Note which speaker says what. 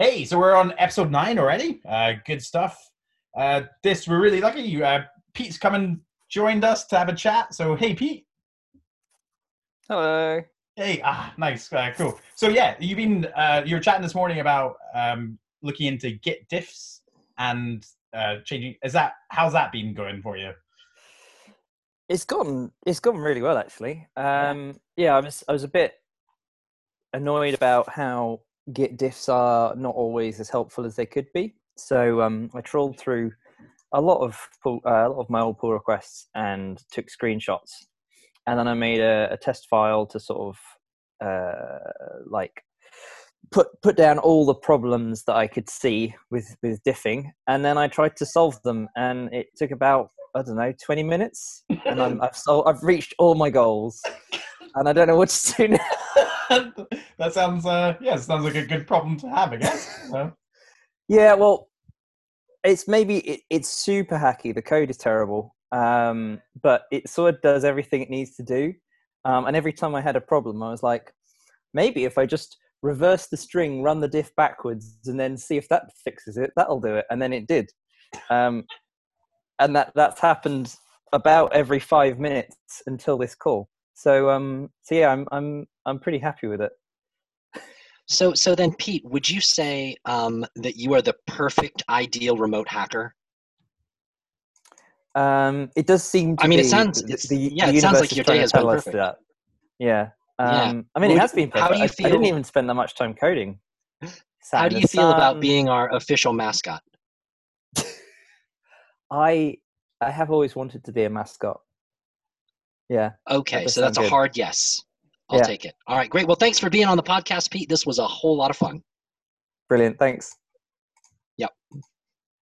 Speaker 1: Hey, so we're on episode nine already. Uh, good stuff. Uh, this we're really lucky. Uh, Pete's come and joined us to have a chat. So hey, Pete.
Speaker 2: Hello.
Speaker 1: Hey, ah, nice, uh, cool. So yeah, you've been uh, you were chatting this morning about um, looking into Git diffs and uh, changing. Is that how's that been going for you?
Speaker 2: It's gone. It's gone really well, actually. Um, yeah, I was. I was a bit annoyed about how Git diffs are not always as helpful as they could be. So um, I trawled through a lot of pull, uh, a lot of my old pull requests and took screenshots, and then I made a, a test file to sort of uh, like put put down all the problems that I could see with with diffing, and then I tried to solve them, and it took about I don't know twenty minutes, and I'm, I've sol- I've reached all my goals, and I don't know what to do now.
Speaker 1: that sounds uh, yeah, sounds like a good problem to have, I guess. So.
Speaker 2: Yeah, well, it's maybe it, it's super hacky. The code is terrible, um, but it sort of does everything it needs to do. Um, and every time I had a problem, I was like, maybe if I just reverse the string, run the diff backwards, and then see if that fixes it, that'll do it. And then it did. Um, and that that's happened about every five minutes until this call. So um, so yeah, I'm I'm I'm pretty happy with it.
Speaker 3: So, so then, Pete, would you say um, that you are the perfect, ideal remote hacker?
Speaker 2: Um, it does seem. To
Speaker 3: I mean,
Speaker 2: be,
Speaker 3: it sounds.
Speaker 2: The, the,
Speaker 3: yeah,
Speaker 2: the
Speaker 3: it sounds like your day has been perfect.
Speaker 2: that. Yeah.
Speaker 3: Yeah.
Speaker 2: Um, I mean, it has been perfect.
Speaker 3: how do you
Speaker 2: I, I didn't even spend that much time coding.
Speaker 3: How do you feel about being our official mascot?
Speaker 2: I I have always wanted to be a mascot. Yeah.
Speaker 3: Okay, so that's
Speaker 2: sound
Speaker 3: a hard yes. I'll
Speaker 2: Yeah.
Speaker 3: take it. All right, great. Well, thanks for being on the podcast, Pete. This was a whole lot of fun.
Speaker 2: Brilliant. Thanks.